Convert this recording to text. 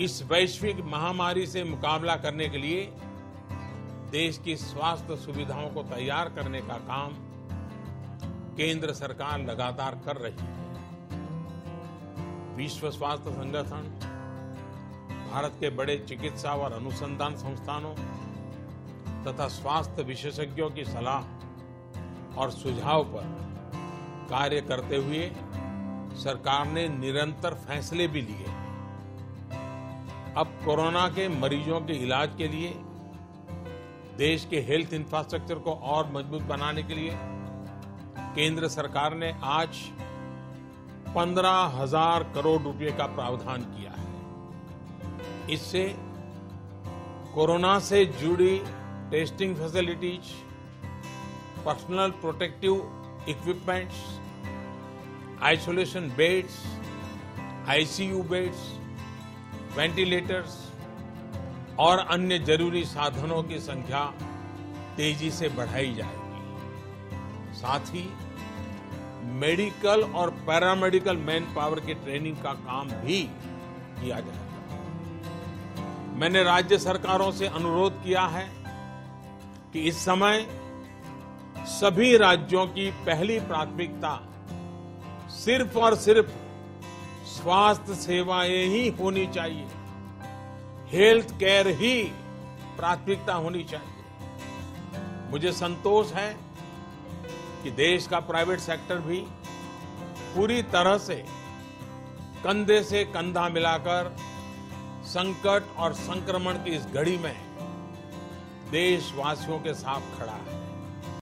इस वैश्विक महामारी से मुकाबला करने के लिए देश की स्वास्थ्य सुविधाओं को तैयार करने का काम केंद्र सरकार लगातार कर रही है। विश्व स्वास्थ्य संगठन, भारत के बड़े चिकित्सा और अनुसंधान संस्थानों तथा स्वास्थ्य विशेषज्ञों की सलाह और सुझाव पर कार्य करते हुए सरकार ने निरंतर फैसले भी लिए। अब कोरोना के मरीजों के इलाज के लिए, देश के हेल्थ इंफ्रास्ट्रक्चर को और मज़बूत बनाने के लिए, केंद्र सरकार ने आज पंद्रह हज़ार करोड़ रुपए का प्रावधान किया है। इससे कोरोना से जुड़ी testing facilities, personal protective equipments, isolation beds, ICU beds ventilators और अन्य ज़रूरी साधनों की संख्या तेज़ी से बढ़ाई जाएगी। साथ ही मेडिकल और पैरामेडिकल मैन पावर की ट्रेनिंग का काम भी किया जाएगा। मैंने राज्य सरकारों से अनुरोध किया है कि इस समय सभी राज्यों की पहली प्राथमिकता सिर्फ़ और सिर्फ़ स्वास्थ्य सेवाएँ ही होनी चाहिए। हेल्थ केयर ही प्राथमिकता होनी चाहिए। मुझे संतोष है कि देश का प्राइवेट सेक्टर भी पूरी तरह से कंधे से कंधा मिलाकर संकट और संक्रमण की इस घड़ी में देशवासियों के साथ खड़ा है।